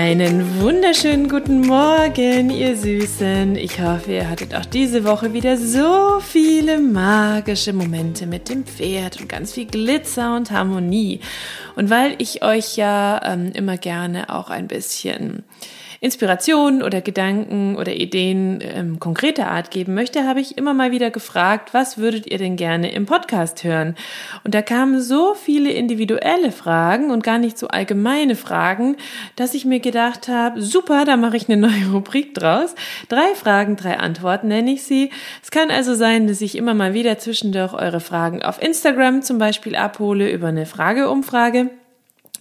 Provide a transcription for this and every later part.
Einen wunderschönen guten Morgen, ihr Süßen. Ich hoffe, ihr hattet auch diese Woche wieder so viele magische Momente mit dem Pferd und ganz viel Glitzer und Harmonie. Und weil ich euch ja ähm, immer gerne auch ein bisschen Inspirationen oder Gedanken oder Ideen ähm, konkreter Art geben möchte, habe ich immer mal wieder gefragt, was würdet ihr denn gerne im Podcast hören? Und da kamen so viele individuelle Fragen und gar nicht so allgemeine Fragen, dass ich mir gedacht habe, super, da mache ich eine neue Rubrik draus. Drei Fragen, drei Antworten nenne ich sie. Es kann also sein, dass ich immer mal wieder zwischendurch eure Fragen auf Instagram zum Beispiel abhole über eine Frageumfrage.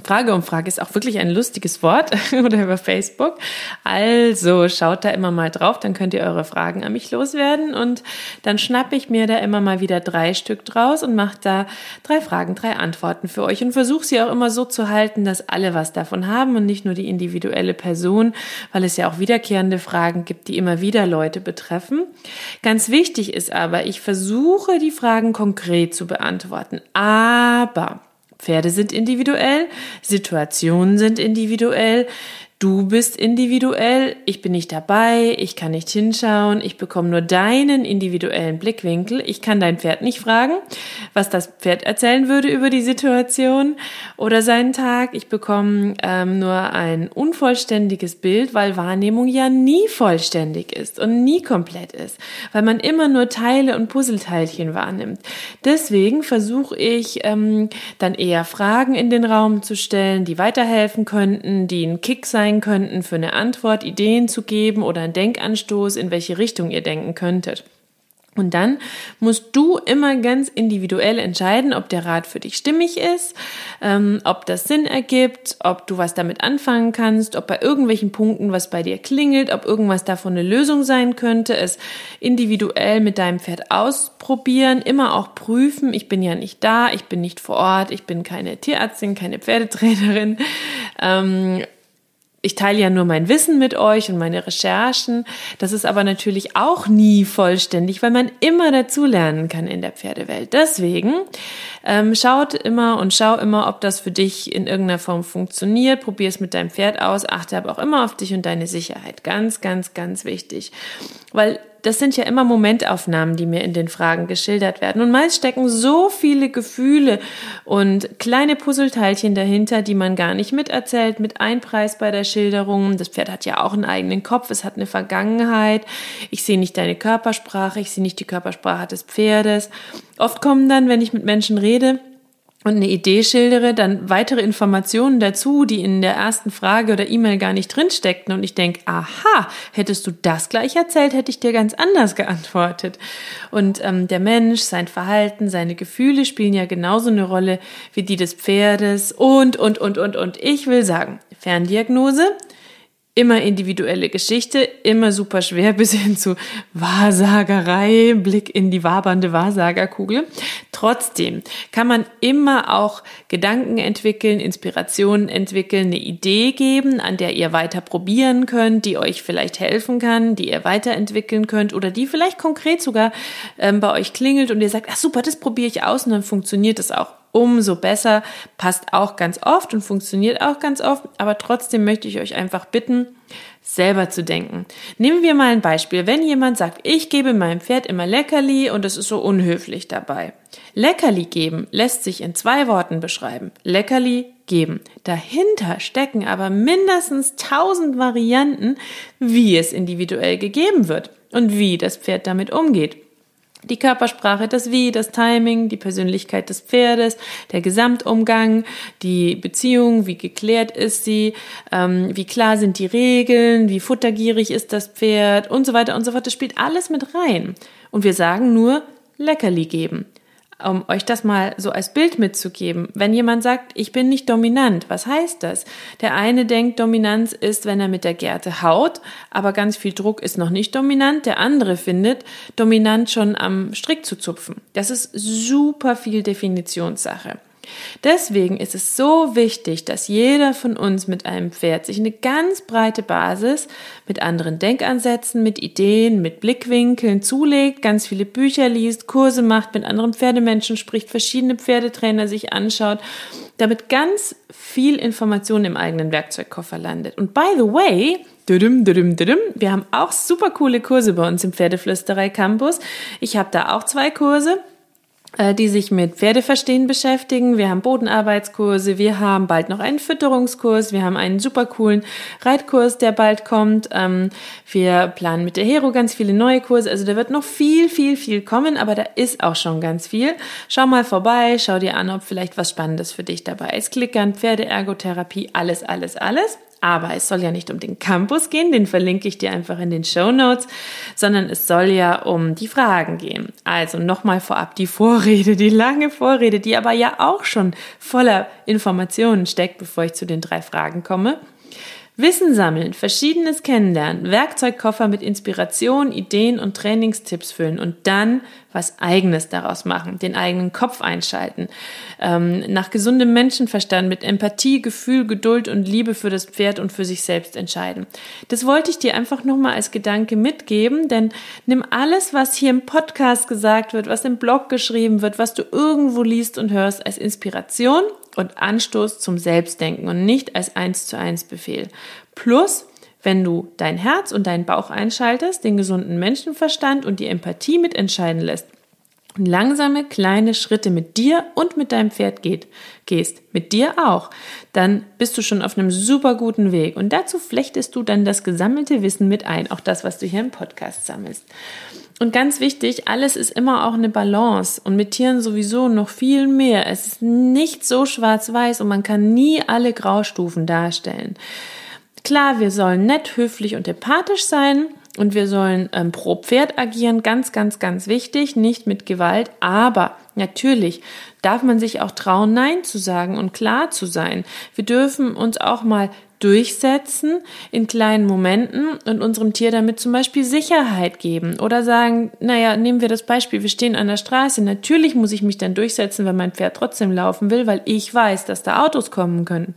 Frageumfrage ist auch wirklich ein lustiges Wort oder über Facebook. Also schaut da immer mal drauf, dann könnt ihr eure Fragen an mich loswerden und dann schnappe ich mir da immer mal wieder drei Stück draus und mache da drei Fragen, drei Antworten für euch und versuche sie auch immer so zu halten, dass alle was davon haben und nicht nur die individuelle Person, weil es ja auch wiederkehrende Fragen gibt, die immer wieder Leute betreffen. Ganz wichtig ist aber, ich versuche die Fragen konkret zu beantworten, aber Pferde sind individuell, Situationen sind individuell, Du bist individuell, ich bin nicht dabei, ich kann nicht hinschauen, ich bekomme nur deinen individuellen Blickwinkel. Ich kann dein Pferd nicht fragen, was das Pferd erzählen würde über die Situation oder seinen Tag. Ich bekomme ähm, nur ein unvollständiges Bild, weil Wahrnehmung ja nie vollständig ist und nie komplett ist, weil man immer nur Teile und Puzzleteilchen wahrnimmt. Deswegen versuche ich ähm, dann eher Fragen in den Raum zu stellen, die weiterhelfen könnten, die ein Kick sein sein könnten, für eine Antwort Ideen zu geben oder einen Denkanstoß, in welche Richtung ihr denken könntet. Und dann musst du immer ganz individuell entscheiden, ob der Rat für dich stimmig ist, ähm, ob das Sinn ergibt, ob du was damit anfangen kannst, ob bei irgendwelchen Punkten was bei dir klingelt, ob irgendwas davon eine Lösung sein könnte, es individuell mit deinem Pferd ausprobieren, immer auch prüfen. Ich bin ja nicht da, ich bin nicht vor Ort, ich bin keine Tierärztin, keine Pferdetrainerin. Ähm, ich teile ja nur mein Wissen mit euch und meine Recherchen. Das ist aber natürlich auch nie vollständig, weil man immer dazu lernen kann in der Pferdewelt. Deswegen ähm, schaut immer und schau immer, ob das für dich in irgendeiner Form funktioniert. Probier es mit deinem Pferd aus. Achte aber auch immer auf dich und deine Sicherheit. Ganz, ganz, ganz wichtig. Weil das sind ja immer Momentaufnahmen, die mir in den Fragen geschildert werden. Und meist stecken so viele Gefühle und kleine Puzzleteilchen dahinter, die man gar nicht miterzählt, mit Einpreis bei der Schilderung. Das Pferd hat ja auch einen eigenen Kopf, es hat eine Vergangenheit. Ich sehe nicht deine Körpersprache, ich sehe nicht die Körpersprache des Pferdes. Oft kommen dann, wenn ich mit Menschen rede, und eine Idee schildere, dann weitere Informationen dazu, die in der ersten Frage oder E-Mail gar nicht drinsteckten und ich denke, aha, hättest du das gleich erzählt, hätte ich dir ganz anders geantwortet. Und ähm, der Mensch, sein Verhalten, seine Gefühle spielen ja genauso eine Rolle wie die des Pferdes und, und, und, und, und. Ich will sagen, Ferndiagnose immer individuelle Geschichte, immer super schwer bis hin zu Wahrsagerei, Blick in die wabernde Wahrsagerkugel. Trotzdem kann man immer auch Gedanken entwickeln, Inspirationen entwickeln, eine Idee geben, an der ihr weiter probieren könnt, die euch vielleicht helfen kann, die ihr weiterentwickeln könnt oder die vielleicht konkret sogar ähm, bei euch klingelt und ihr sagt, ach super, das probiere ich aus und dann funktioniert das auch umso besser, passt auch ganz oft und funktioniert auch ganz oft, aber trotzdem möchte ich euch einfach bitten, selber zu denken. Nehmen wir mal ein Beispiel. Wenn jemand sagt, ich gebe meinem Pferd immer Leckerli und es ist so unhöflich dabei. Leckerli geben lässt sich in zwei Worten beschreiben. Leckerli geben. Dahinter stecken aber mindestens tausend Varianten, wie es individuell gegeben wird und wie das Pferd damit umgeht. Die Körpersprache, das Wie, das Timing, die Persönlichkeit des Pferdes, der Gesamtumgang, die Beziehung, wie geklärt ist sie, ähm, wie klar sind die Regeln, wie futtergierig ist das Pferd und so weiter und so fort. Das spielt alles mit rein. Und wir sagen nur Leckerli geben um euch das mal so als Bild mitzugeben. Wenn jemand sagt, ich bin nicht dominant, was heißt das? Der eine denkt, Dominanz ist, wenn er mit der Gerte haut, aber ganz viel Druck ist noch nicht dominant. Der andere findet, dominant schon am Strick zu zupfen. Das ist super viel Definitionssache. Deswegen ist es so wichtig, dass jeder von uns mit einem Pferd sich eine ganz breite Basis mit anderen Denkansätzen, mit Ideen, mit Blickwinkeln zulegt, ganz viele Bücher liest, Kurse macht, mit anderen Pferdemenschen spricht, verschiedene Pferdetrainer sich anschaut, damit ganz viel Information im eigenen Werkzeugkoffer landet. Und by the way, wir haben auch super coole Kurse bei uns im Pferdeflüsterei Campus. Ich habe da auch zwei Kurse. Äh, die sich mit Pferdeverstehen beschäftigen. Wir haben Bodenarbeitskurse, wir haben bald noch einen Fütterungskurs, wir haben einen super coolen Reitkurs, der bald kommt. Ähm, wir planen mit der Hero ganz viele neue Kurse. Also da wird noch viel, viel, viel kommen, aber da ist auch schon ganz viel. Schau mal vorbei, schau dir an, ob vielleicht was Spannendes für dich dabei ist. Klickern, Pferdeergotherapie, alles, alles, alles. Aber es soll ja nicht um den Campus gehen, den verlinke ich dir einfach in den Show Notes, sondern es soll ja um die Fragen gehen. Also nochmal vorab die Vorrede, die lange Vorrede, die aber ja auch schon voller Informationen steckt, bevor ich zu den drei Fragen komme. Wissen sammeln, Verschiedenes kennenlernen, Werkzeugkoffer mit Inspiration, Ideen und Trainingstipps füllen und dann was Eigenes daraus machen, den eigenen Kopf einschalten, ähm, nach gesundem Menschenverstand mit Empathie, Gefühl, Geduld und Liebe für das Pferd und für sich selbst entscheiden. Das wollte ich dir einfach nochmal als Gedanke mitgeben, denn nimm alles, was hier im Podcast gesagt wird, was im Blog geschrieben wird, was du irgendwo liest und hörst, als Inspiration und Anstoß zum Selbstdenken und nicht als eins zu eins Befehl. Plus, wenn du dein Herz und deinen Bauch einschaltest, den gesunden Menschenverstand und die Empathie mitentscheiden lässt und langsame kleine Schritte mit dir und mit deinem Pferd geht, gehst, mit dir auch, dann bist du schon auf einem super guten Weg. Und dazu flechtest du dann das gesammelte Wissen mit ein, auch das, was du hier im Podcast sammelst. Und ganz wichtig, alles ist immer auch eine Balance und mit Tieren sowieso noch viel mehr. Es ist nicht so schwarz-weiß und man kann nie alle Graustufen darstellen. Klar, wir sollen nett, höflich und empathisch sein und wir sollen ähm, pro Pferd agieren, ganz, ganz, ganz wichtig, nicht mit Gewalt, aber natürlich darf man sich auch trauen, Nein zu sagen und klar zu sein. Wir dürfen uns auch mal durchsetzen in kleinen Momenten und unserem Tier damit zum Beispiel Sicherheit geben oder sagen, naja, nehmen wir das Beispiel, wir stehen an der Straße, natürlich muss ich mich dann durchsetzen, wenn mein Pferd trotzdem laufen will, weil ich weiß, dass da Autos kommen können.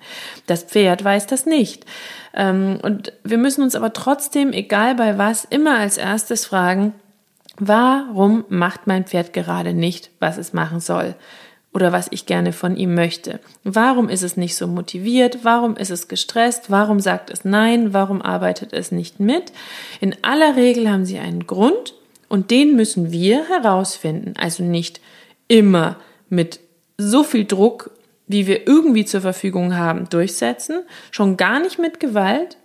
Das Pferd weiß das nicht. Ähm, und wir müssen uns aber trotzdem, egal bei was, immer als erstes fragen, warum macht mein Pferd gerade nicht, was es machen soll? Oder was ich gerne von ihm möchte. Warum ist es nicht so motiviert? Warum ist es gestresst? Warum sagt es Nein? Warum arbeitet es nicht mit? In aller Regel haben sie einen Grund und den müssen wir herausfinden. Also nicht immer mit so viel Druck, wie wir irgendwie zur Verfügung haben, durchsetzen, schon gar nicht mit Gewalt,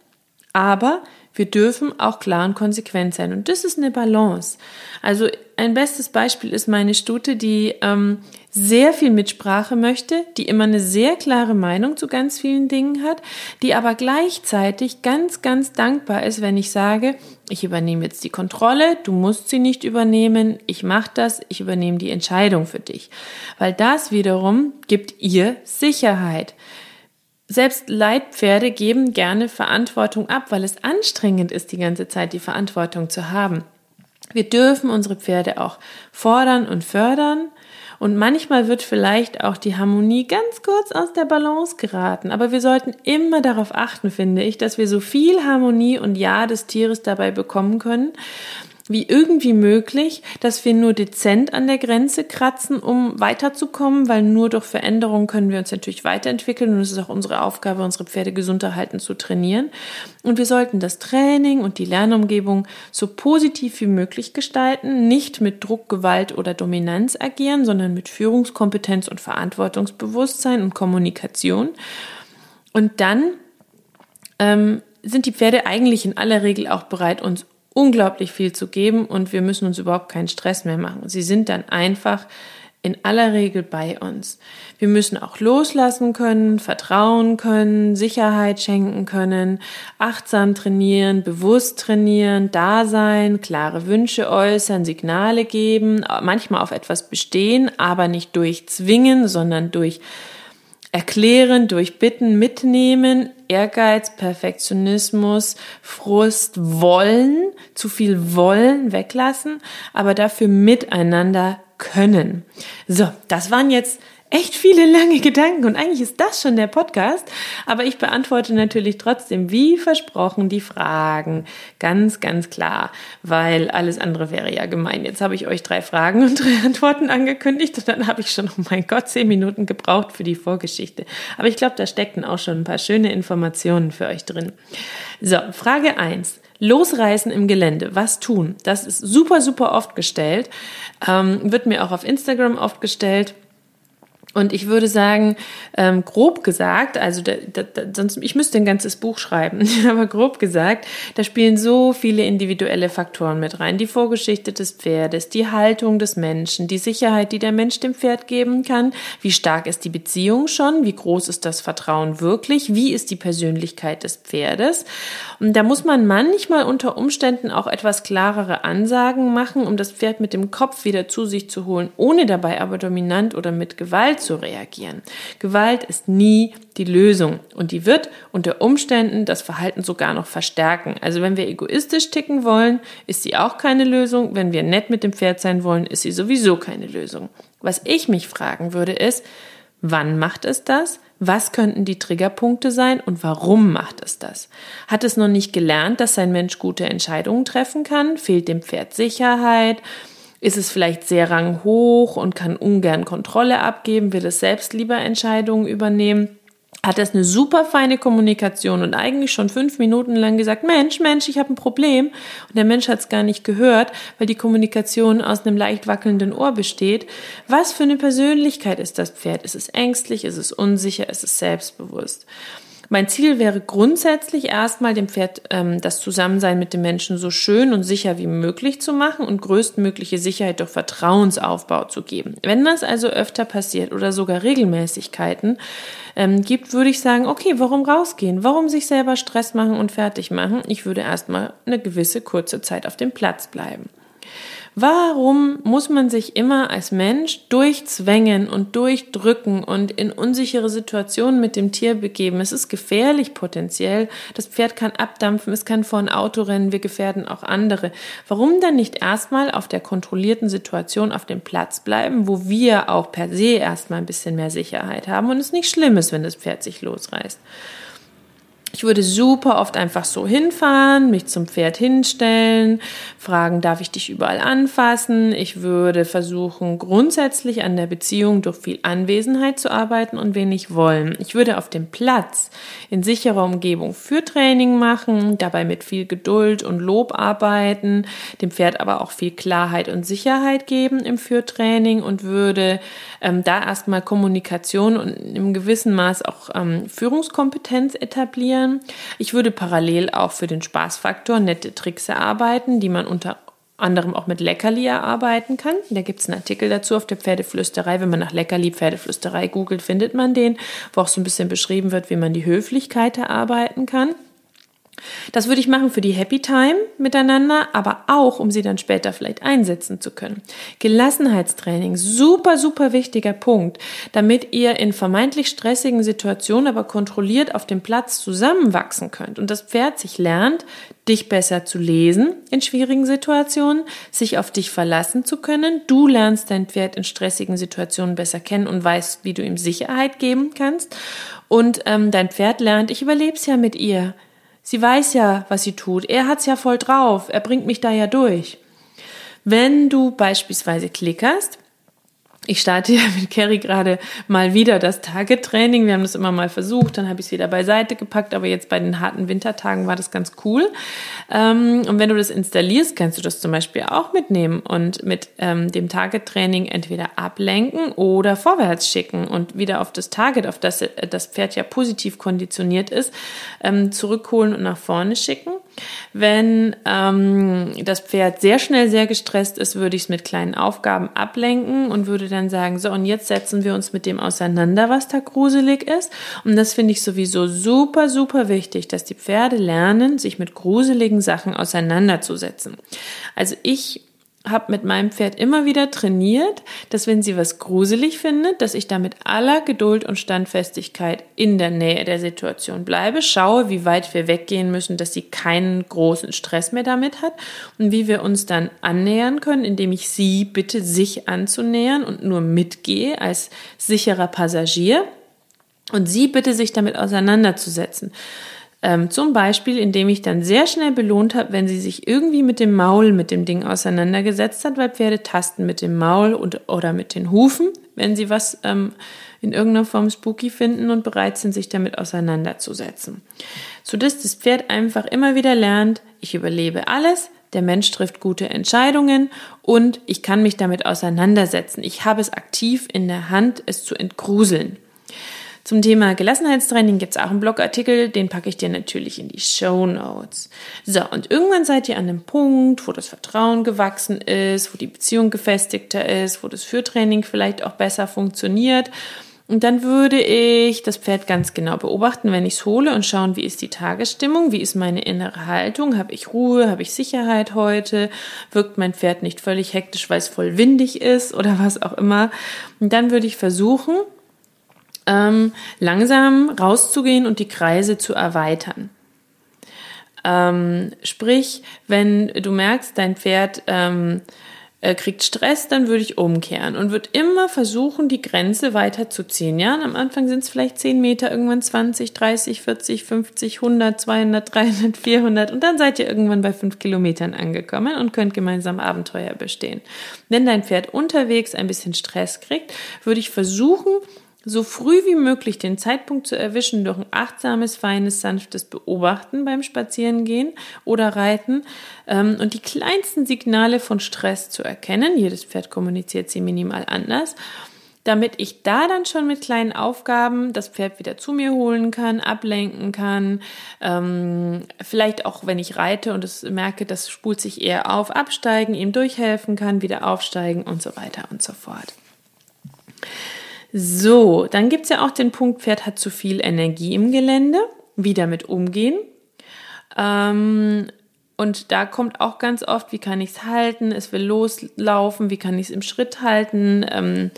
aber wir dürfen auch klar und konsequent sein. Und das ist eine Balance. Also ein bestes Beispiel ist meine Stute, die ähm, sehr viel Mitsprache möchte, die immer eine sehr klare Meinung zu ganz vielen Dingen hat, die aber gleichzeitig ganz, ganz dankbar ist, wenn ich sage, ich übernehme jetzt die Kontrolle, du musst sie nicht übernehmen, ich mache das, ich übernehme die Entscheidung für dich. Weil das wiederum gibt ihr Sicherheit. Selbst Leitpferde geben gerne Verantwortung ab, weil es anstrengend ist, die ganze Zeit die Verantwortung zu haben. Wir dürfen unsere Pferde auch fordern und fördern. Und manchmal wird vielleicht auch die Harmonie ganz kurz aus der Balance geraten. Aber wir sollten immer darauf achten, finde ich, dass wir so viel Harmonie und Ja des Tieres dabei bekommen können, wie irgendwie möglich, dass wir nur dezent an der Grenze kratzen, um weiterzukommen, weil nur durch Veränderungen können wir uns natürlich weiterentwickeln und es ist auch unsere Aufgabe, unsere Pferde gesund erhalten zu trainieren. Und wir sollten das Training und die Lernumgebung so positiv wie möglich gestalten, nicht mit Druck, Gewalt oder Dominanz agieren, sondern mit Führungskompetenz und Verantwortungsbewusstsein und Kommunikation. Und dann ähm, sind die Pferde eigentlich in aller Regel auch bereit, uns unglaublich viel zu geben und wir müssen uns überhaupt keinen Stress mehr machen. Sie sind dann einfach in aller Regel bei uns. Wir müssen auch loslassen können, vertrauen können, Sicherheit schenken können, achtsam trainieren, bewusst trainieren, da sein, klare Wünsche äußern, Signale geben, manchmal auf etwas bestehen, aber nicht durch zwingen, sondern durch erklären, durch Bitten mitnehmen, Ehrgeiz, Perfektionismus, Frust, Wollen, zu viel Wollen weglassen, aber dafür miteinander können. So, das waren jetzt echt viele lange Gedanken und eigentlich ist das schon der Podcast, aber ich beantworte natürlich trotzdem wie versprochen die Fragen ganz, ganz klar, weil alles andere wäre ja gemein. Jetzt habe ich euch drei Fragen und drei Antworten angekündigt und dann habe ich schon, oh mein Gott, zehn Minuten gebraucht für die Vorgeschichte. Aber ich glaube, da steckten auch schon ein paar schöne Informationen für euch drin. So, Frage eins. Losreißen im Gelände, was tun? Das ist super, super oft gestellt, ähm, wird mir auch auf Instagram oft gestellt. Und ich würde sagen, ähm, grob gesagt, also da, da, sonst ich müsste ein ganzes Buch schreiben, aber grob gesagt, da spielen so viele individuelle Faktoren mit rein. Die Vorgeschichte des Pferdes, die Haltung des Menschen, die Sicherheit, die der Mensch dem Pferd geben kann, wie stark ist die Beziehung schon, wie groß ist das Vertrauen wirklich, wie ist die Persönlichkeit des Pferdes. Und da muss man manchmal unter Umständen auch etwas klarere Ansagen machen, um das Pferd mit dem Kopf wieder zu sich zu holen, ohne dabei aber dominant oder mit Gewalt zu reagieren. Gewalt ist nie die Lösung und die wird unter Umständen das Verhalten sogar noch verstärken. Also wenn wir egoistisch ticken wollen, ist sie auch keine Lösung. Wenn wir nett mit dem Pferd sein wollen, ist sie sowieso keine Lösung. Was ich mich fragen würde ist, wann macht es das? Was könnten die Triggerpunkte sein und warum macht es das? Hat es noch nicht gelernt, dass sein Mensch gute Entscheidungen treffen kann? Fehlt dem Pferd Sicherheit? Ist es vielleicht sehr ranghoch und kann ungern Kontrolle abgeben, will es selbst lieber Entscheidungen übernehmen? Hat es eine super feine Kommunikation und eigentlich schon fünf Minuten lang gesagt, Mensch, Mensch, ich habe ein Problem. Und der Mensch hat es gar nicht gehört, weil die Kommunikation aus einem leicht wackelnden Ohr besteht. Was für eine Persönlichkeit ist das Pferd? Ist es ängstlich? Ist es unsicher? Ist es selbstbewusst? Mein Ziel wäre grundsätzlich erstmal dem Pferd ähm, das Zusammensein mit dem Menschen so schön und sicher wie möglich zu machen und größtmögliche Sicherheit durch Vertrauensaufbau zu geben. Wenn das also öfter passiert oder sogar Regelmäßigkeiten ähm, gibt, würde ich sagen, okay, warum rausgehen? Warum sich selber Stress machen und fertig machen? Ich würde erstmal eine gewisse kurze Zeit auf dem Platz bleiben. Warum muss man sich immer als Mensch durchzwängen und durchdrücken und in unsichere Situationen mit dem Tier begeben? Es ist gefährlich potenziell. Das Pferd kann abdampfen, es kann vor ein Auto rennen, wir gefährden auch andere. Warum dann nicht erstmal auf der kontrollierten Situation auf dem Platz bleiben, wo wir auch per se erstmal ein bisschen mehr Sicherheit haben und es nicht schlimm ist, wenn das Pferd sich losreißt? Ich würde super oft einfach so hinfahren, mich zum Pferd hinstellen, fragen, darf ich dich überall anfassen? Ich würde versuchen, grundsätzlich an der Beziehung durch viel Anwesenheit zu arbeiten und wenig wollen. Ich würde auf dem Platz in sicherer Umgebung für Training machen, dabei mit viel Geduld und Lob arbeiten, dem Pferd aber auch viel Klarheit und Sicherheit geben im Führtraining und würde ähm, da erstmal Kommunikation und im gewissen Maß auch ähm, Führungskompetenz etablieren lernen. Ich würde parallel auch für den Spaßfaktor nette Tricks erarbeiten, die man unter anderem auch mit Leckerli erarbeiten kann. Da gibt es einen Artikel dazu auf der Pferdeflüsterei. Wenn man nach Leckerli Pferdeflüsterei googelt, findet man den, wo auch so ein bisschen beschrieben wird, wie man die Höflichkeit erarbeiten kann. Das würde ich machen für die Happy Time miteinander, aber auch, um sie dann später vielleicht einsetzen zu können. Gelassenheitstraining, super, super wichtiger Punkt, damit ihr in vermeintlich stressigen Situationen aber kontrolliert auf dem Platz zusammenwachsen könnt und das Pferd sich lernt, dich besser zu lesen in schwierigen Situationen, sich auf dich verlassen zu können. Du lernst dein Pferd in stressigen Situationen besser kennen und weißt, wie du ihm Sicherheit geben kannst. Und ähm, dein Pferd lernt, ich überleb's ja mit ihr. Sie weiß ja, was sie tut. Er hat's ja voll drauf. Er bringt mich da ja durch. Wenn du beispielsweise klickerst, ich starte ja mit Carrie gerade mal wieder das Target-Training. Wir haben das immer mal versucht, dann habe ich es wieder beiseite gepackt, aber jetzt bei den harten Wintertagen war das ganz cool. Ähm, und wenn du das installierst, kannst du das zum Beispiel auch mitnehmen und mit ähm, dem Target-Training entweder ablenken oder vorwärts schicken und wieder auf das Target, auf das das Pferd ja positiv konditioniert ist, ähm, zurückholen und nach vorne schicken. Wenn ähm, das Pferd sehr schnell sehr gestresst ist, würde ich es mit kleinen Aufgaben ablenken und würde dann sagen, so und jetzt setzen wir uns mit dem auseinander, was da gruselig ist. Und das finde ich sowieso super, super wichtig, dass die Pferde lernen, sich mit gruseligen Sachen auseinanderzusetzen. Also ich habe mit meinem Pferd immer wieder trainiert, dass wenn sie was gruselig findet, dass ich da mit aller Geduld und Standfestigkeit in der Nähe der Situation bleibe, schaue, wie weit wir weggehen müssen, dass sie keinen großen Stress mehr damit hat und wie wir uns dann annähern können, indem ich sie bitte, sich anzunähern und nur mitgehe als sicherer Passagier und sie bitte, sich damit auseinanderzusetzen. Ähm, zum Beispiel, indem ich dann sehr schnell belohnt habe, wenn sie sich irgendwie mit dem Maul mit dem Ding auseinandergesetzt hat, weil Pferde tasten mit dem Maul und, oder mit den Hufen, wenn sie was ähm, in irgendeiner Form spooky finden und bereit sind, sich damit auseinanderzusetzen. Sodass das Pferd einfach immer wieder lernt, ich überlebe alles, der Mensch trifft gute Entscheidungen und ich kann mich damit auseinandersetzen. Ich habe es aktiv in der Hand, es zu entgruseln. Zum Thema Gelassenheitstraining gibt es auch einen Blogartikel, den packe ich dir natürlich in die Show Notes. So, und irgendwann seid ihr an dem Punkt, wo das Vertrauen gewachsen ist, wo die Beziehung gefestigter ist, wo das Fürtraining vielleicht auch besser funktioniert. Und dann würde ich das Pferd ganz genau beobachten, wenn ich es hole und schauen, wie ist die Tagesstimmung, wie ist meine innere Haltung, habe ich Ruhe, habe ich Sicherheit heute, wirkt mein Pferd nicht völlig hektisch, weil es voll windig ist oder was auch immer. Und dann würde ich versuchen, ähm, langsam rauszugehen und die Kreise zu erweitern. Ähm, sprich, wenn du merkst, dein Pferd ähm, äh, kriegt Stress, dann würde ich umkehren und würde immer versuchen, die Grenze weiter zu ziehen. Ja, und am Anfang sind es vielleicht 10 Meter, irgendwann 20, 30, 40, 50, 100, 200, 300, 400 und dann seid ihr irgendwann bei 5 Kilometern angekommen und könnt gemeinsam Abenteuer bestehen. Wenn dein Pferd unterwegs ein bisschen Stress kriegt, würde ich versuchen, so früh wie möglich den Zeitpunkt zu erwischen durch ein achtsames, feines, sanftes Beobachten beim Spazierengehen oder Reiten ähm, und die kleinsten Signale von Stress zu erkennen. Jedes Pferd kommuniziert sie minimal anders damit ich da dann schon mit kleinen Aufgaben das Pferd wieder zu mir holen kann, ablenken kann, ähm, vielleicht auch wenn ich reite und es merke, das spult sich eher auf, absteigen, ihm durchhelfen kann, wieder aufsteigen und so weiter und so fort. So, dann gibt's ja auch den Punkt, Pferd hat zu viel Energie im Gelände. Wie damit umgehen. Ähm, und da kommt auch ganz oft, wie kann ich's halten? Es will loslaufen, wie kann ich's im Schritt halten? Ähm,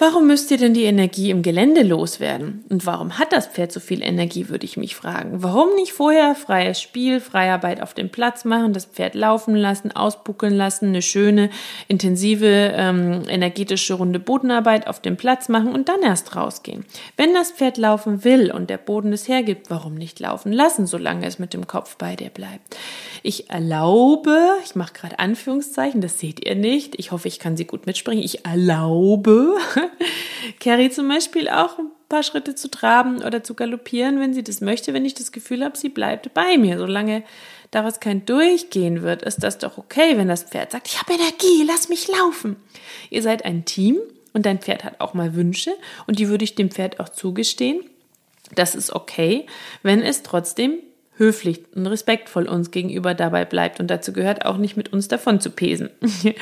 Warum müsst ihr denn die Energie im Gelände loswerden? Und warum hat das Pferd so viel Energie, würde ich mich fragen. Warum nicht vorher freies Spiel, Freiarbeit auf dem Platz machen, das Pferd laufen lassen, ausbuckeln lassen, eine schöne, intensive, ähm, energetische Runde Bodenarbeit auf dem Platz machen und dann erst rausgehen? Wenn das Pferd laufen will und der Boden es hergibt, warum nicht laufen lassen, solange es mit dem Kopf bei dir bleibt? Ich erlaube, ich mache gerade Anführungszeichen, das seht ihr nicht, ich hoffe, ich kann sie gut mitspringen, ich erlaube, Carrie zum Beispiel auch ein paar Schritte zu traben oder zu galoppieren, wenn sie das möchte, wenn ich das Gefühl habe, sie bleibt bei mir. Solange daraus kein Durchgehen wird, ist das doch okay, wenn das Pferd sagt, ich habe Energie, lass mich laufen. Ihr seid ein Team und dein Pferd hat auch mal Wünsche und die würde ich dem Pferd auch zugestehen. Das ist okay, wenn es trotzdem höflich und respektvoll uns gegenüber dabei bleibt. Und dazu gehört auch nicht mit uns davon zu pesen.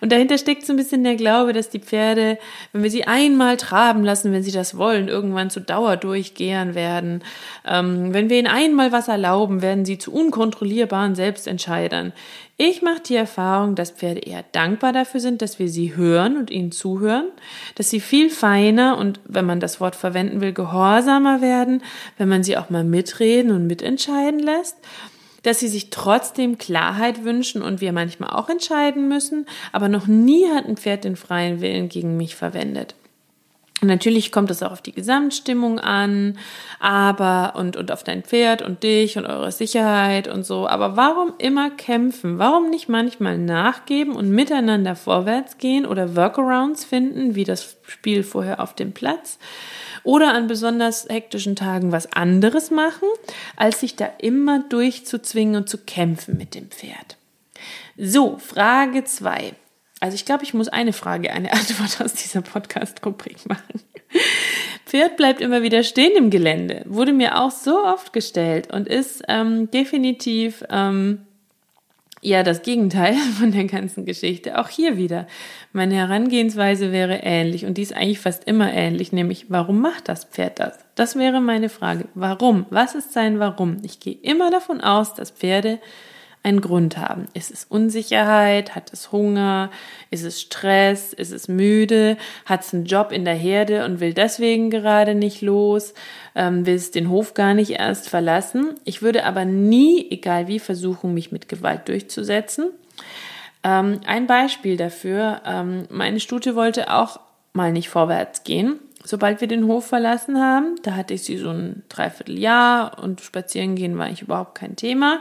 und dahinter steckt so ein bisschen der Glaube, dass die Pferde, wenn wir sie einmal traben lassen, wenn sie das wollen, irgendwann zu Dauerdurchgehern werden. Ähm, wenn wir ihnen einmal was erlauben, werden sie zu unkontrollierbaren Selbstentscheidern. Ich mache die Erfahrung, dass Pferde eher dankbar dafür sind, dass wir sie hören und ihnen zuhören, dass sie viel feiner und, wenn man das Wort verwenden will, gehorsamer werden, wenn man sie auch mal mitreden und mitentscheiden lässt, dass sie sich trotzdem Klarheit wünschen und wir manchmal auch entscheiden müssen, aber noch nie hat ein Pferd den freien Willen gegen mich verwendet. Natürlich kommt es auch auf die Gesamtstimmung an, aber und, und auf dein Pferd und dich und eure Sicherheit und so. Aber warum immer kämpfen? Warum nicht manchmal nachgeben und miteinander vorwärts gehen oder Workarounds finden, wie das Spiel vorher auf dem Platz? Oder an besonders hektischen Tagen was anderes machen, als sich da immer durchzuzwingen und zu kämpfen mit dem Pferd. So, Frage zwei. Also ich glaube, ich muss eine Frage, eine Antwort aus dieser Podcast-Rubrik machen. Pferd bleibt immer wieder stehen im Gelände. Wurde mir auch so oft gestellt und ist ähm, definitiv ähm, ja das Gegenteil von der ganzen Geschichte. Auch hier wieder. Meine Herangehensweise wäre ähnlich und die ist eigentlich fast immer ähnlich, nämlich warum macht das Pferd das? Das wäre meine Frage. Warum? Was ist sein Warum? Ich gehe immer davon aus, dass Pferde einen Grund haben. Ist es Unsicherheit? Hat es Hunger? Ist es Stress? Ist es müde? Hat es einen Job in der Herde und will deswegen gerade nicht los? Ähm, will es den Hof gar nicht erst verlassen? Ich würde aber nie, egal wie, versuchen, mich mit Gewalt durchzusetzen. Ähm, ein Beispiel dafür, ähm, meine Stute wollte auch mal nicht vorwärts gehen. Sobald wir den Hof verlassen haben, da hatte ich sie so ein Dreivierteljahr und spazieren gehen war eigentlich überhaupt kein Thema.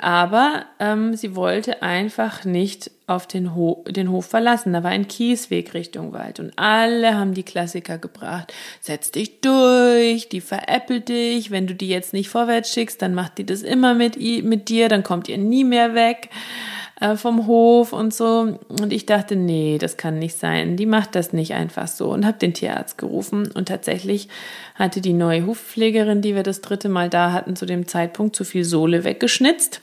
Aber ähm, sie wollte einfach nicht auf den, Ho den Hof verlassen. Da war ein Kiesweg Richtung Wald und alle haben die Klassiker gebracht. Setz dich durch, die veräppelt dich. Wenn du die jetzt nicht vorwärts schickst, dann macht die das immer mit, mit dir, dann kommt ihr nie mehr weg äh, vom Hof und so. Und ich dachte, nee, das kann nicht sein. Die macht das nicht einfach so und habe den Tierarzt gerufen. Und tatsächlich hatte die neue Hufpflegerin, die wir das dritte Mal da hatten, zu dem Zeitpunkt zu viel Sohle weggeschnitzt.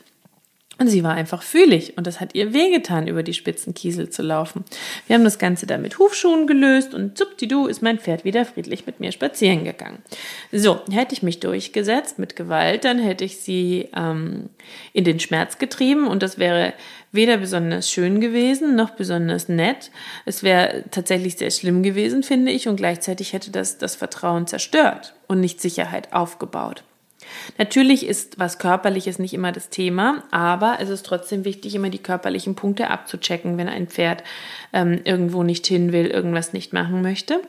Und sie war einfach fühlig und das hat ihr wehgetan, über die spitzen Kiesel zu laufen. Wir haben das Ganze dann mit Hufschuhen gelöst und zuppdidu ist mein Pferd wieder friedlich mit mir spazieren gegangen. So, hätte ich mich durchgesetzt mit Gewalt, dann hätte ich sie ähm, in den Schmerz getrieben und das wäre weder besonders schön gewesen noch besonders nett. Es wäre tatsächlich sehr schlimm gewesen, finde ich, und gleichzeitig hätte das das Vertrauen zerstört und nicht Sicherheit aufgebaut. Natürlich ist was Körperliches nicht immer das Thema, aber es ist trotzdem wichtig, immer die körperlichen Punkte abzuchecken, wenn ein Pferd ähm, irgendwo nicht hin will, irgendwas nicht machen möchte.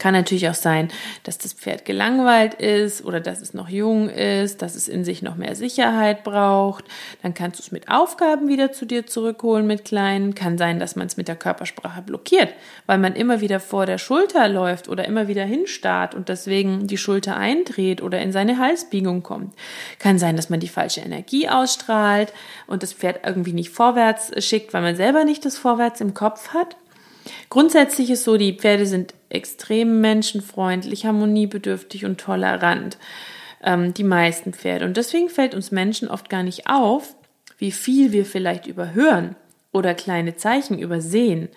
Kann natürlich auch sein, dass das Pferd gelangweilt ist oder dass es noch jung ist, dass es in sich noch mehr Sicherheit braucht. Dann kannst du es mit Aufgaben wieder zu dir zurückholen mit kleinen. Kann sein, dass man es mit der Körpersprache blockiert, weil man immer wieder vor der Schulter läuft oder immer wieder hinstarrt und deswegen die Schulter eindreht oder in seine Halsbiegung kommt. Kann sein, dass man die falsche Energie ausstrahlt und das Pferd irgendwie nicht vorwärts schickt, weil man selber nicht das Vorwärts im Kopf hat. Grundsätzlich ist so, die Pferde sind extrem menschenfreundlich, harmoniebedürftig und tolerant. Ähm, die meisten Pferde. Und deswegen fällt uns Menschen oft gar nicht auf, wie viel wir vielleicht überhören oder kleine Zeichen übersehen.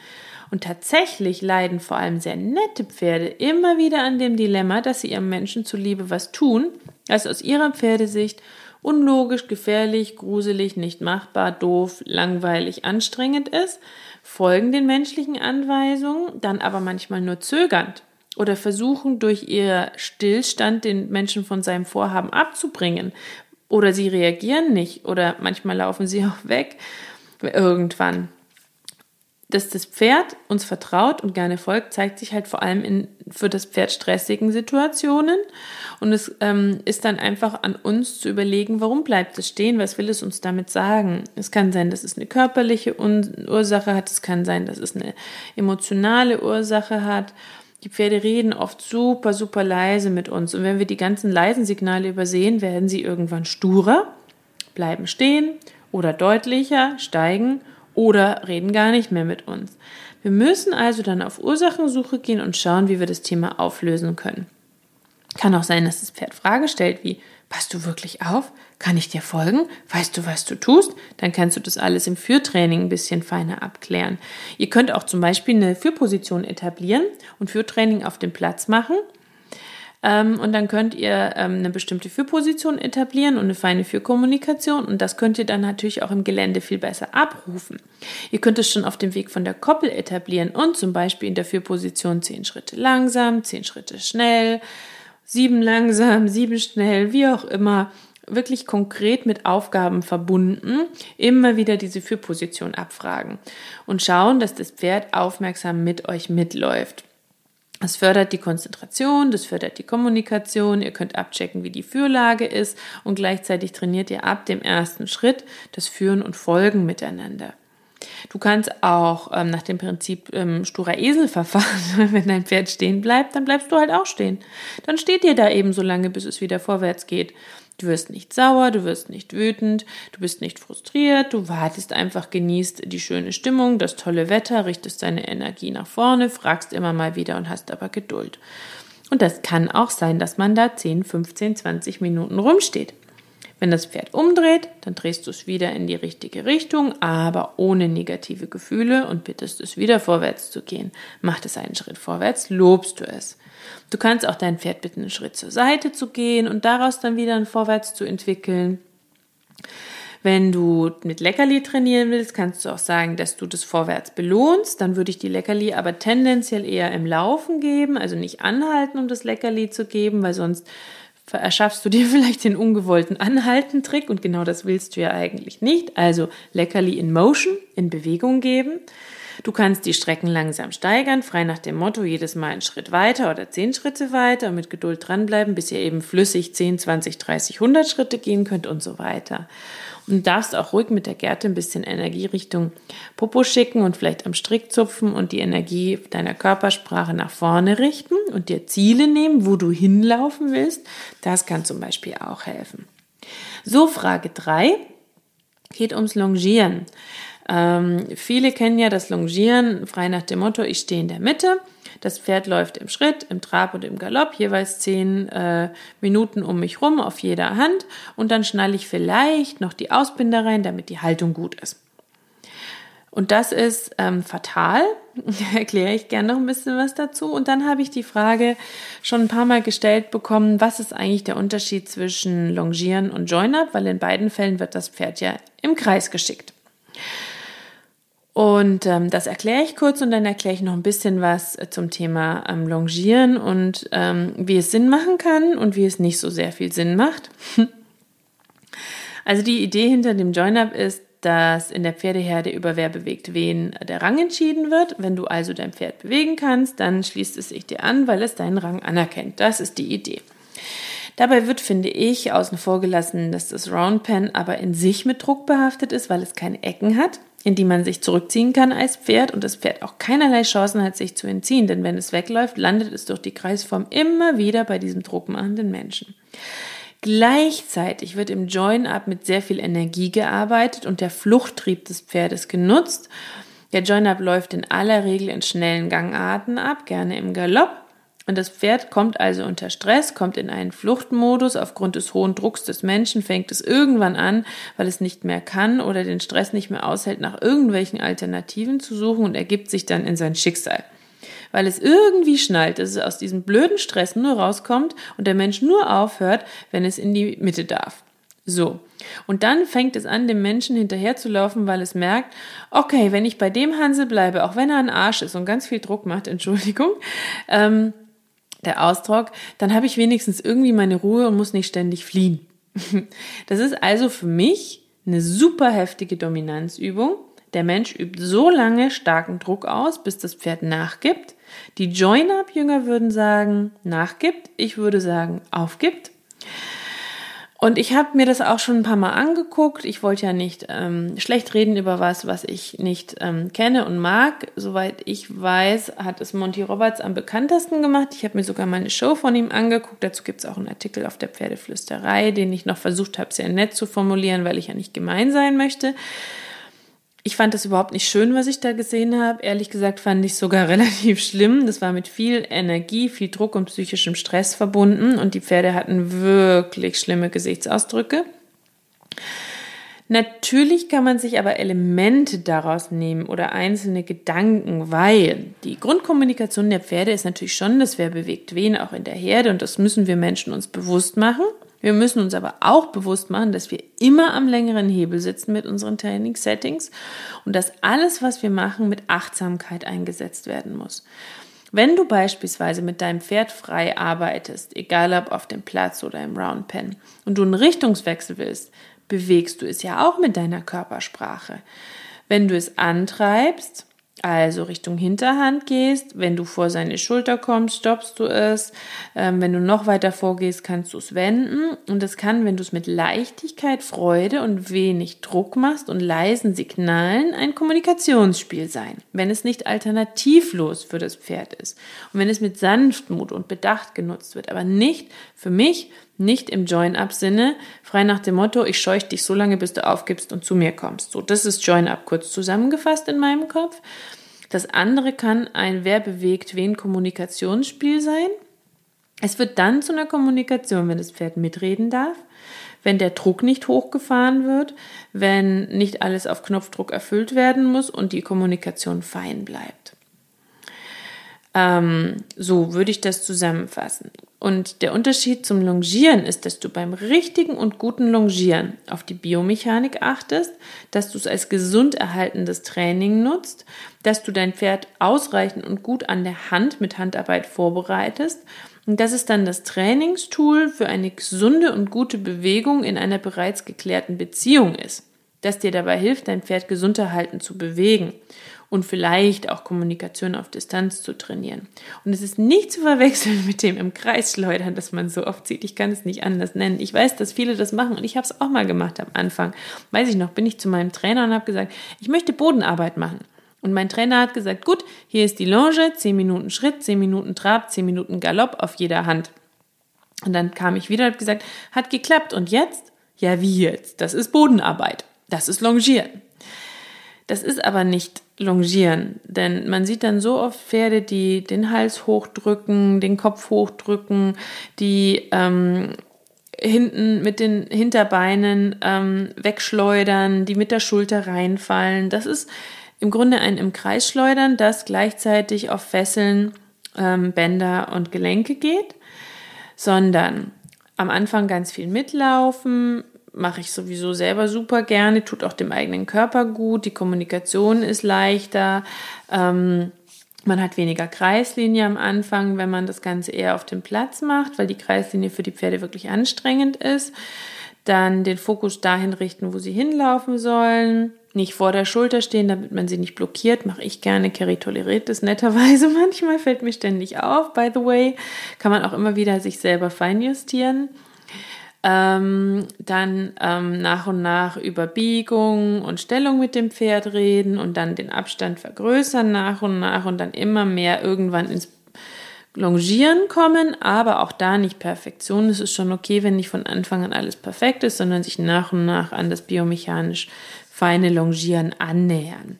Und tatsächlich leiden vor allem sehr nette Pferde immer wieder an dem Dilemma, dass sie ihrem Menschen zuliebe was tun, was aus ihrer Pferdesicht unlogisch, gefährlich, gruselig, nicht machbar, doof, langweilig, anstrengend ist folgen den menschlichen Anweisungen, dann aber manchmal nur zögernd oder versuchen durch ihr Stillstand den Menschen von seinem Vorhaben abzubringen. Oder sie reagieren nicht oder manchmal laufen sie auch weg irgendwann dass das Pferd uns vertraut und gerne folgt, zeigt sich halt vor allem in für das Pferd stressigen Situationen. Und es ähm, ist dann einfach an uns zu überlegen, warum bleibt es stehen, was will es uns damit sagen. Es kann sein, dass es eine körperliche Ursache hat, es kann sein, dass es eine emotionale Ursache hat. Die Pferde reden oft super, super leise mit uns. Und wenn wir die ganzen leisen Signale übersehen, werden sie irgendwann sturer, bleiben stehen oder deutlicher, steigen oder reden gar nicht mehr mit uns. Wir müssen also dann auf Ursachensuche gehen und schauen, wie wir das Thema auflösen können. Kann auch sein, dass das Pferd Frage stellt wie, passt du wirklich auf? Kann ich dir folgen? Weißt du, was du tust? Dann kannst du das alles im Führtraining ein bisschen feiner abklären. Ihr könnt auch zum Beispiel eine Führposition etablieren und Führtraining auf dem Platz machen ähm, und dann könnt ihr ähm, eine bestimmte Führposition etablieren und eine feine Führkommunikation. Und das könnt ihr dann natürlich auch im Gelände viel besser abrufen. Ihr könnt es schon auf dem Weg von der Koppel etablieren und zum Beispiel in der Führposition zehn Schritte langsam, zehn Schritte schnell, sieben langsam, sieben schnell, wie auch immer wirklich konkret mit Aufgaben verbunden, immer wieder diese Führposition abfragen und schauen, dass das Pferd aufmerksam mit euch mitläuft. Das fördert die Konzentration, das fördert die Kommunikation. Ihr könnt abchecken, wie die Führlage ist und gleichzeitig trainiert ihr ab dem ersten Schritt das Führen und Folgen miteinander. Du kannst auch ähm, nach dem Prinzip ähm, sturer Esel verfahren. Wenn dein Pferd stehen bleibt, dann bleibst du halt auch stehen. Dann steht dir da eben so lange, bis es wieder vorwärts geht. Du wirst nicht sauer, du wirst nicht wütend, du bist nicht frustriert, du wartest einfach, genießt die schöne Stimmung, das tolle Wetter, richtest deine Energie nach vorne, fragst immer mal wieder und hast aber Geduld. Und das kann auch sein, dass man da 10, 15, 20 Minuten rumsteht. Wenn das Pferd umdreht, dann drehst du es wieder in die richtige Richtung, aber ohne negative Gefühle und bittest es wieder vorwärts zu gehen. Macht es einen Schritt vorwärts, lobst du es. Du kannst auch dein Pferd bitten, einen Schritt zur Seite zu gehen und daraus dann wieder ein Vorwärts zu entwickeln. Wenn du mit Leckerli trainieren willst, kannst du auch sagen, dass du das vorwärts belohnst. Dann würde ich die Leckerli aber tendenziell eher im Laufen geben, also nicht anhalten, um das Leckerli zu geben, weil sonst erschaffst du dir vielleicht den ungewollten Anhalten-Trick und genau das willst du ja eigentlich nicht. Also Leckerli in Motion, in Bewegung geben. Du kannst die Strecken langsam steigern, frei nach dem Motto jedes Mal einen Schritt weiter oder zehn Schritte weiter und mit Geduld dranbleiben, bis ihr eben flüssig 10, 20, 30, 100 Schritte gehen könnt und so weiter. Und darfst auch ruhig mit der Gerte ein bisschen Energie Richtung Popo schicken und vielleicht am Strick zupfen und die Energie deiner Körpersprache nach vorne richten und dir Ziele nehmen, wo du hinlaufen willst. Das kann zum Beispiel auch helfen. So, Frage drei geht ums Longieren. Ähm, viele kennen ja das Longieren frei nach dem Motto, ich stehe in der Mitte das Pferd läuft im Schritt, im Trab und im Galopp, jeweils zehn äh, Minuten um mich rum auf jeder Hand und dann schnalle ich vielleicht noch die Ausbinder rein, damit die Haltung gut ist. Und das ist ähm, fatal. Erkläre ich gerne noch ein bisschen was dazu. Und dann habe ich die Frage schon ein paar Mal gestellt bekommen, was ist eigentlich der Unterschied zwischen Longieren und Join-Up, weil in beiden Fällen wird das Pferd ja im Kreis geschickt. Und ähm, das erkläre ich kurz und dann erkläre ich noch ein bisschen was äh, zum Thema ähm, Longieren und ähm, wie es Sinn machen kann und wie es nicht so sehr viel Sinn macht. also die Idee hinter dem Join-Up ist, dass in der Pferdeherde über wer bewegt wen der Rang entschieden wird. Wenn du also dein Pferd bewegen kannst, dann schließt es sich dir an, weil es deinen Rang anerkennt. Das ist die Idee. Dabei wird, finde ich, außen vor gelassen, dass das Round Pen aber in sich mit Druck behaftet ist, weil es keine Ecken hat in die man sich zurückziehen kann als Pferd und das Pferd auch keinerlei Chancen hat, sich zu entziehen, denn wenn es wegläuft, landet es durch die Kreisform immer wieder bei diesem druckmachenden Menschen. Gleichzeitig wird im Join-Up mit sehr viel Energie gearbeitet und der Fluchttrieb des Pferdes genutzt. Der Join-Up läuft in aller Regel in schnellen Gangarten ab, gerne im Galopp und das Pferd kommt also unter Stress, kommt in einen Fluchtmodus. Aufgrund des hohen Drucks des Menschen fängt es irgendwann an, weil es nicht mehr kann oder den Stress nicht mehr aushält, nach irgendwelchen Alternativen zu suchen und ergibt sich dann in sein Schicksal. Weil es irgendwie schnallt, dass es aus diesem blöden Stress nur rauskommt und der Mensch nur aufhört, wenn es in die Mitte darf. So. Und dann fängt es an, dem Menschen hinterherzulaufen, weil es merkt, okay, wenn ich bei dem Hansel bleibe, auch wenn er ein Arsch ist und ganz viel Druck macht, Entschuldigung, ähm, der Ausdruck, dann habe ich wenigstens irgendwie meine Ruhe und muss nicht ständig fliehen. Das ist also für mich eine super heftige Dominanzübung. Der Mensch übt so lange starken Druck aus, bis das Pferd nachgibt. Die Join-Up-Jünger würden sagen, nachgibt. Ich würde sagen, aufgibt. Und ich habe mir das auch schon ein paar Mal angeguckt. Ich wollte ja nicht ähm, schlecht reden über was, was ich nicht ähm, kenne und mag. Soweit ich weiß, hat es Monty Roberts am bekanntesten gemacht. Ich habe mir sogar mal eine Show von ihm angeguckt. Dazu gibt es auch einen Artikel auf der Pferdeflüsterei, den ich noch versucht habe, sehr nett zu formulieren, weil ich ja nicht gemein sein möchte. Ich fand das überhaupt nicht schön, was ich da gesehen habe. Ehrlich gesagt fand ich sogar relativ schlimm. Das war mit viel Energie, viel Druck und psychischem Stress verbunden und die Pferde hatten wirklich schlimme Gesichtsausdrücke. Natürlich kann man sich aber Elemente daraus nehmen oder einzelne Gedanken, weil die Grundkommunikation der Pferde ist natürlich schon, dass wer bewegt wen auch in der Herde und das müssen wir Menschen uns bewusst machen. Wir müssen uns aber auch bewusst machen, dass wir immer am längeren Hebel sitzen mit unseren Training-Settings und dass alles, was wir machen, mit Achtsamkeit eingesetzt werden muss. Wenn du beispielsweise mit deinem Pferd frei arbeitest, egal ob auf dem Platz oder im Round Pen, und du einen Richtungswechsel willst, bewegst du es ja auch mit deiner Körpersprache. Wenn du es antreibst, also Richtung Hinterhand gehst, wenn du vor seine Schulter kommst, stoppst du es. Ähm, wenn du noch weiter vorgehst, kannst du es wenden. Und es kann, wenn du es mit Leichtigkeit, Freude und wenig Druck machst und leisen Signalen, ein Kommunikationsspiel sein, wenn es nicht alternativlos für das Pferd ist. Und wenn es mit Sanftmut und Bedacht genutzt wird, aber nicht für mich, nicht im Join-Up-Sinne, frei nach dem Motto, ich scheuche dich so lange, bis du aufgibst und zu mir kommst. So, das ist Join-Up kurz zusammengefasst in meinem Kopf. Das andere kann ein Wer bewegt wen Kommunikationsspiel sein. Es wird dann zu einer Kommunikation, wenn das Pferd mitreden darf, wenn der Druck nicht hochgefahren wird, wenn nicht alles auf Knopfdruck erfüllt werden muss und die Kommunikation fein bleibt. Ähm, so würde ich das zusammenfassen. Und der Unterschied zum Longieren ist, dass du beim richtigen und guten Longieren auf die Biomechanik achtest, dass du es als gesund erhaltendes Training nutzt, dass du dein Pferd ausreichend und gut an der Hand mit Handarbeit vorbereitest und dass es dann das Trainingstool für eine gesunde und gute Bewegung in einer bereits geklärten Beziehung ist, das dir dabei hilft, dein Pferd gesund erhalten zu bewegen und vielleicht auch Kommunikation auf Distanz zu trainieren. Und es ist nicht zu verwechseln mit dem im Kreis schleudern, das man so oft sieht. Ich kann es nicht anders nennen. Ich weiß, dass viele das machen und ich habe es auch mal gemacht am Anfang. Weiß ich noch, bin ich zu meinem Trainer und habe gesagt, ich möchte Bodenarbeit machen. Und mein Trainer hat gesagt, gut, hier ist die Longe, 10 Minuten Schritt, 10 Minuten Trab, 10 Minuten Galopp auf jeder Hand. Und dann kam ich wieder und habe gesagt, hat geklappt. Und jetzt? Ja, wie jetzt? Das ist Bodenarbeit. Das ist Longieren. Das ist aber nicht Longieren, denn man sieht dann so oft Pferde, die den Hals hochdrücken, den Kopf hochdrücken, die ähm, hinten mit den Hinterbeinen ähm, wegschleudern, die mit der Schulter reinfallen. Das ist im Grunde ein im Kreis schleudern, das gleichzeitig auf Fesseln, ähm, Bänder und Gelenke geht, sondern am Anfang ganz viel mitlaufen, mache ich sowieso selber super gerne, tut auch dem eigenen Körper gut, die Kommunikation ist leichter, ähm, man hat weniger Kreislinie am Anfang, wenn man das Ganze eher auf dem Platz macht, weil die Kreislinie für die Pferde wirklich anstrengend ist. Dann den Fokus dahin richten, wo sie hinlaufen sollen. Nicht vor der Schulter stehen, damit man sie nicht blockiert. Mache ich gerne. Kerry toleriert das netterweise manchmal, fällt mir ständig auf, by the way. Kann man auch immer wieder sich selber feinjustieren ähm, dann ähm, nach und nach über Biegung und Stellung mit dem Pferd reden und dann den Abstand vergrößern nach und nach und dann immer mehr irgendwann ins Longieren kommen, aber auch da nicht Perfektion. Es ist schon okay, wenn nicht von Anfang an alles perfekt ist, sondern sich nach und nach an das biomechanisch feine Longieren annähern.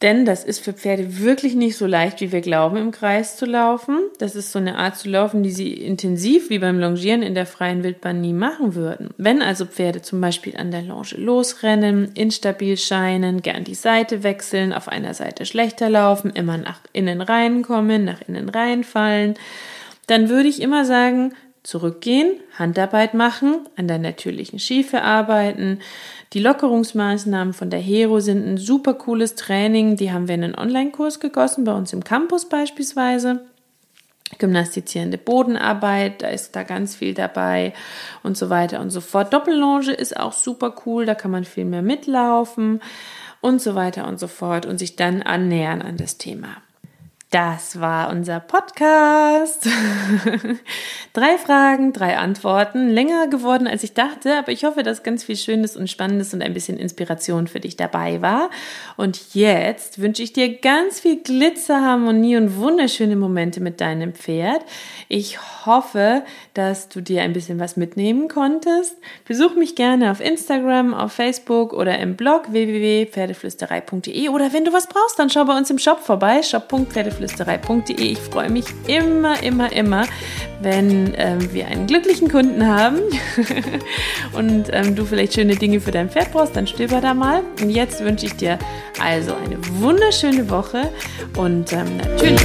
Denn das ist für Pferde wirklich nicht so leicht, wie wir glauben, im Kreis zu laufen. Das ist so eine Art zu laufen, die sie intensiv wie beim Longieren in der freien Wildbahn nie machen würden. Wenn also Pferde zum Beispiel an der Longe losrennen, instabil scheinen, gern die Seite wechseln, auf einer Seite schlechter laufen, immer nach innen reinkommen, nach innen reinfallen, dann würde ich immer sagen, zurückgehen, Handarbeit machen, an der natürlichen Schiefe arbeiten, die Lockerungsmaßnahmen von der Hero sind ein super cooles Training. Die haben wir in einen Online-Kurs gegossen, bei uns im Campus beispielsweise. Gymnastizierende Bodenarbeit, da ist da ganz viel dabei und so weiter und so fort. Doppellonge ist auch super cool, da kann man viel mehr mitlaufen und so weiter und so fort und sich dann annähern an das Thema. Das war unser Podcast. drei Fragen, drei Antworten. Länger geworden, als ich dachte, aber ich hoffe, dass ganz viel Schönes und Spannendes und ein bisschen Inspiration für dich dabei war. Und jetzt wünsche ich dir ganz viel Glitzer, Harmonie und wunderschöne Momente mit deinem Pferd. Ich hoffe, dass du dir ein bisschen was mitnehmen konntest. Besuch mich gerne auf Instagram, auf Facebook oder im Blog www.pferdeflüsterei.de oder wenn du was brauchst, dann schau bei uns im Shop vorbei, shop.pferdeflüsterei pferdeflüsterei.de. Ich freue mich immer, immer, immer, wenn ähm, wir einen glücklichen Kunden haben und ähm, du vielleicht schöne Dinge für dein Pferd brauchst, dann stöber da mal. Und jetzt wünsche ich dir also eine wunderschöne Woche und ähm, natürlich.